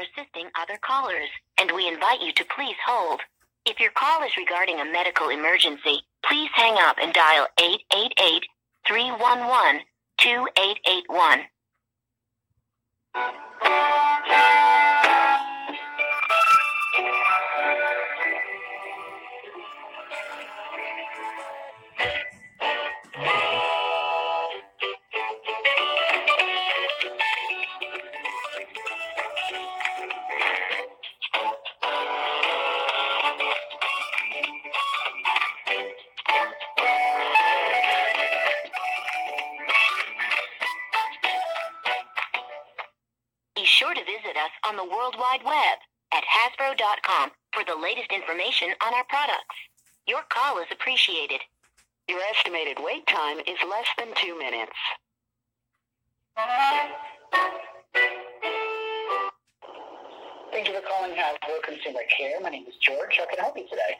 assisting other callers, and we invite you to please hold. If your call is regarding a medical emergency, please hang up and dial 888 311 2881. On the World Wide Web at Hasbro.com for the latest information on our products. Your call is appreciated. Your estimated wait time is less than two minutes. Thank you for calling Hasbro Consumer Care. My name is George. How can I help you today?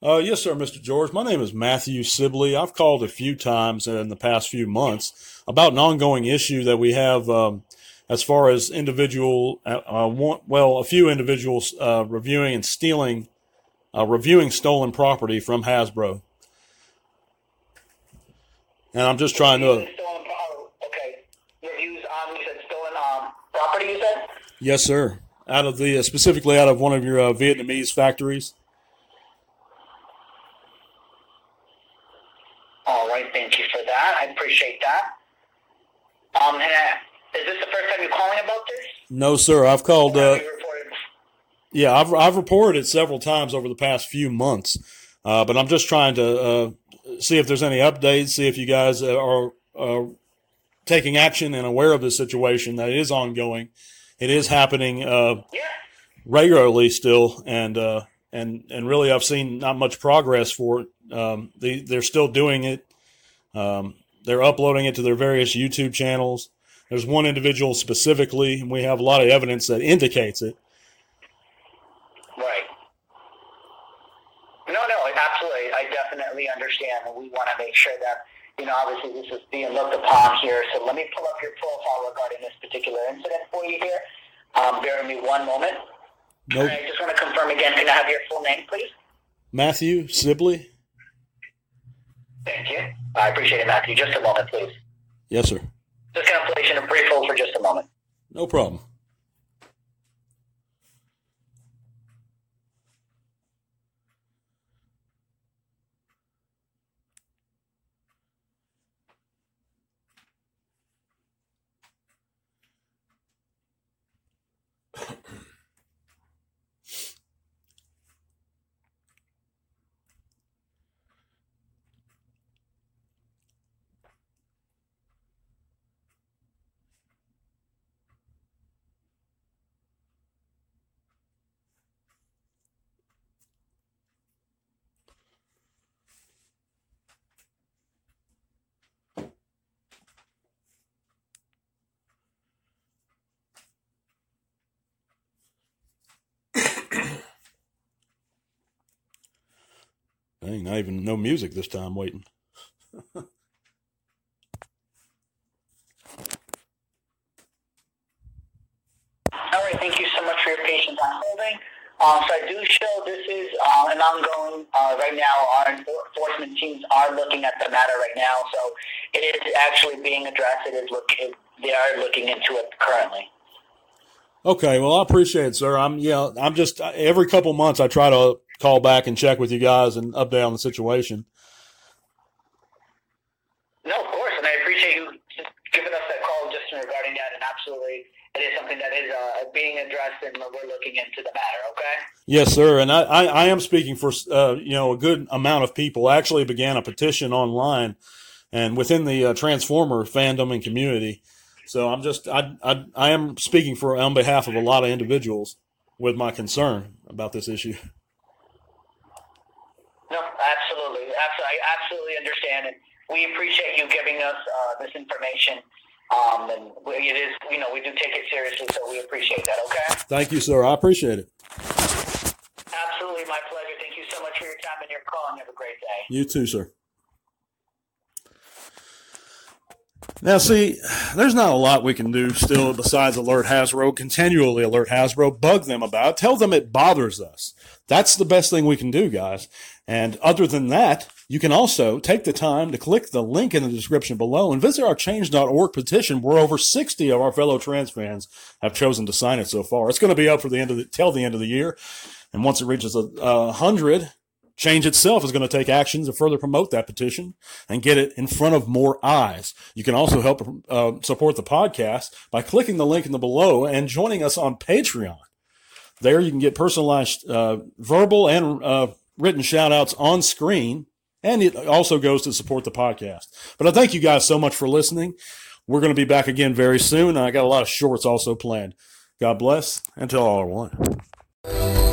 Uh, yes, sir, Mr. George. My name is Matthew Sibley. I've called a few times in the past few months about an ongoing issue that we have um, as far as individual, uh, uh, one, well, a few individuals uh, reviewing and stealing, uh, reviewing stolen property from Hasbro. And I'm just trying to, Stolen, oh, okay. Reviews on, you said stolen um, property, you said? yes, sir, out of the, uh, specifically out of one of your uh, Vietnamese factories. All right, thank you for that. I appreciate that. Um, and, uh, is this the first time you're calling about this? No, sir, I've called, uh, Have you reported? Yeah, I've I've reported it several times over the past few months, uh, but I'm just trying to uh, see if there's any updates, see if you guys are uh, taking action and aware of this situation that is ongoing. It is happening uh, Yeah. regularly still, and uh, and and really, I've seen not much progress for it. Um, they they're still doing it. Um, they're uploading it to their various YouTube channels. There's one individual specifically, and we have a lot of evidence that indicates it. Right. No, no, absolutely. I definitely understand, and we want to make sure that, you know, obviously this is being looked upon here. So let me pull up your profile regarding this particular incident for you here. Um, bear with me one moment. Nope. I just want to confirm again. Can I have your full name, please? Matthew Sibley. Thank you. I appreciate it, Matthew. Just a moment, please. Yes, sir. Just going to place you in a brief hold for just a moment. No problem. Dang, not even no music this time waiting. All right, thank you so much for your patience on holding. Um, so I do show this is uh, an ongoing uh, right now. Our enforcement teams are looking at the matter right now, so it is actually being addressed. It is looking. They are looking into it currently. Okay, well I appreciate it, sir. I'm yeah, I'm just every couple months I try to call back and check with you guys and update on the situation. No, of course, and I appreciate you giving us that call just in regarding that. And absolutely, it is something that is uh, being addressed, and we're looking into the matter. Okay. Yes, sir. And I, I, I am speaking for uh, you know a good amount of people. I actually began a petition online and within the uh, Transformer fandom and community. So I'm just I, I I am speaking for on behalf of a lot of individuals with my concern about this issue. No, absolutely, absolutely, I absolutely understand, and we appreciate you giving us uh, this information. Um, and it is, you know, we do take it seriously, so we appreciate that. Okay. Thank you, sir. I appreciate it. Absolutely, my pleasure. Thank you so much for your time and your call, and have a great day. You too, sir. Now, see, there's not a lot we can do still besides alert Hasbro, continually alert Hasbro, bug them about, tell them it bothers us. That's the best thing we can do, guys. And other than that, you can also take the time to click the link in the description below and visit our change.org petition where over 60 of our fellow trans fans have chosen to sign it so far. It's going to be up for the end of the, till the end of the year. And once it reaches a, a hundred, Change itself is going to take actions to further promote that petition and get it in front of more eyes. You can also help uh, support the podcast by clicking the link in the below and joining us on Patreon. There you can get personalized uh, verbal and uh, written shout outs on screen. And it also goes to support the podcast. But I thank you guys so much for listening. We're going to be back again very soon. I got a lot of shorts also planned. God bless and tell all one.